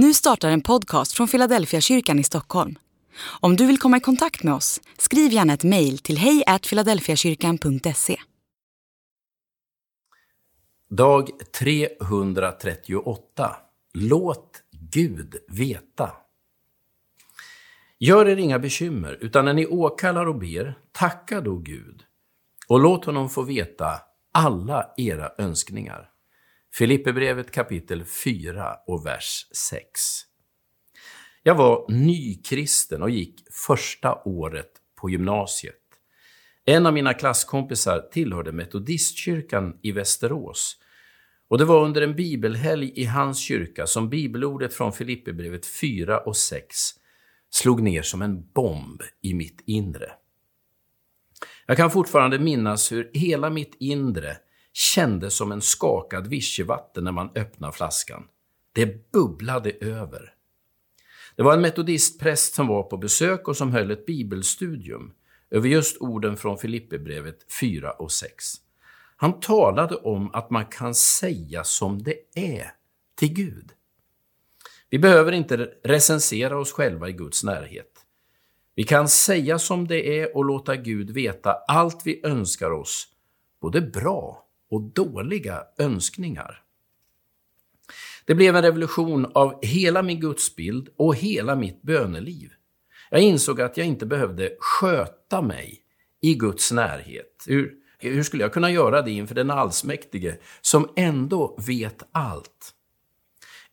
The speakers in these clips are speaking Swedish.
Nu startar en podcast från Philadelphia kyrkan i Stockholm. Om du vill komma i kontakt med oss, skriv gärna ett mejl till hejfiladelfiakyrkan.se. Dag 338. Låt Gud veta. Gör er inga bekymmer, utan när ni åkallar och ber, tacka då Gud och låt honom få veta alla era önskningar. Filipperbrevet kapitel 4 och vers 6. Jag var nykristen och gick första året på gymnasiet. En av mina klasskompisar tillhörde metodistkyrkan i Västerås. Och det var under en bibelhelg i hans kyrka som bibelordet från Filipperbrevet 4 och 6 slog ner som en bomb i mitt inre. Jag kan fortfarande minnas hur hela mitt inre kändes som en skakad vichyvatten när man öppnade flaskan. Det bubblade över. Det var en metodistpräst som var på besök och som höll ett bibelstudium över just orden från Filipperbrevet 4 och 6. Han talade om att man kan säga som det är till Gud. Vi behöver inte recensera oss själva i Guds närhet. Vi kan säga som det är och låta Gud veta allt vi önskar oss, både bra och dåliga önskningar. Det blev en revolution av hela min gudsbild och hela mitt böneliv. Jag insåg att jag inte behövde sköta mig i Guds närhet. Hur, hur skulle jag kunna göra det inför den allsmäktige som ändå vet allt?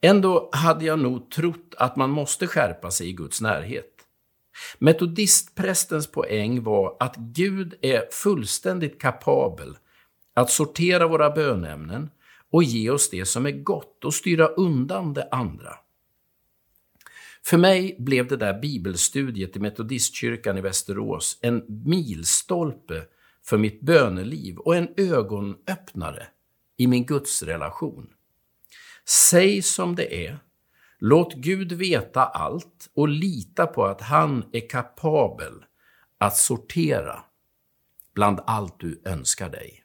Ändå hade jag nog trott att man måste skärpa sig i Guds närhet. Metodistprästens poäng var att Gud är fullständigt kapabel att sortera våra bönämnen och ge oss det som är gott och styra undan det andra. För mig blev det där bibelstudiet i Metodistkyrkan i Västerås en milstolpe för mitt böneliv och en ögonöppnare i min gudsrelation. Säg som det är, låt Gud veta allt och lita på att han är kapabel att sortera bland allt du önskar dig.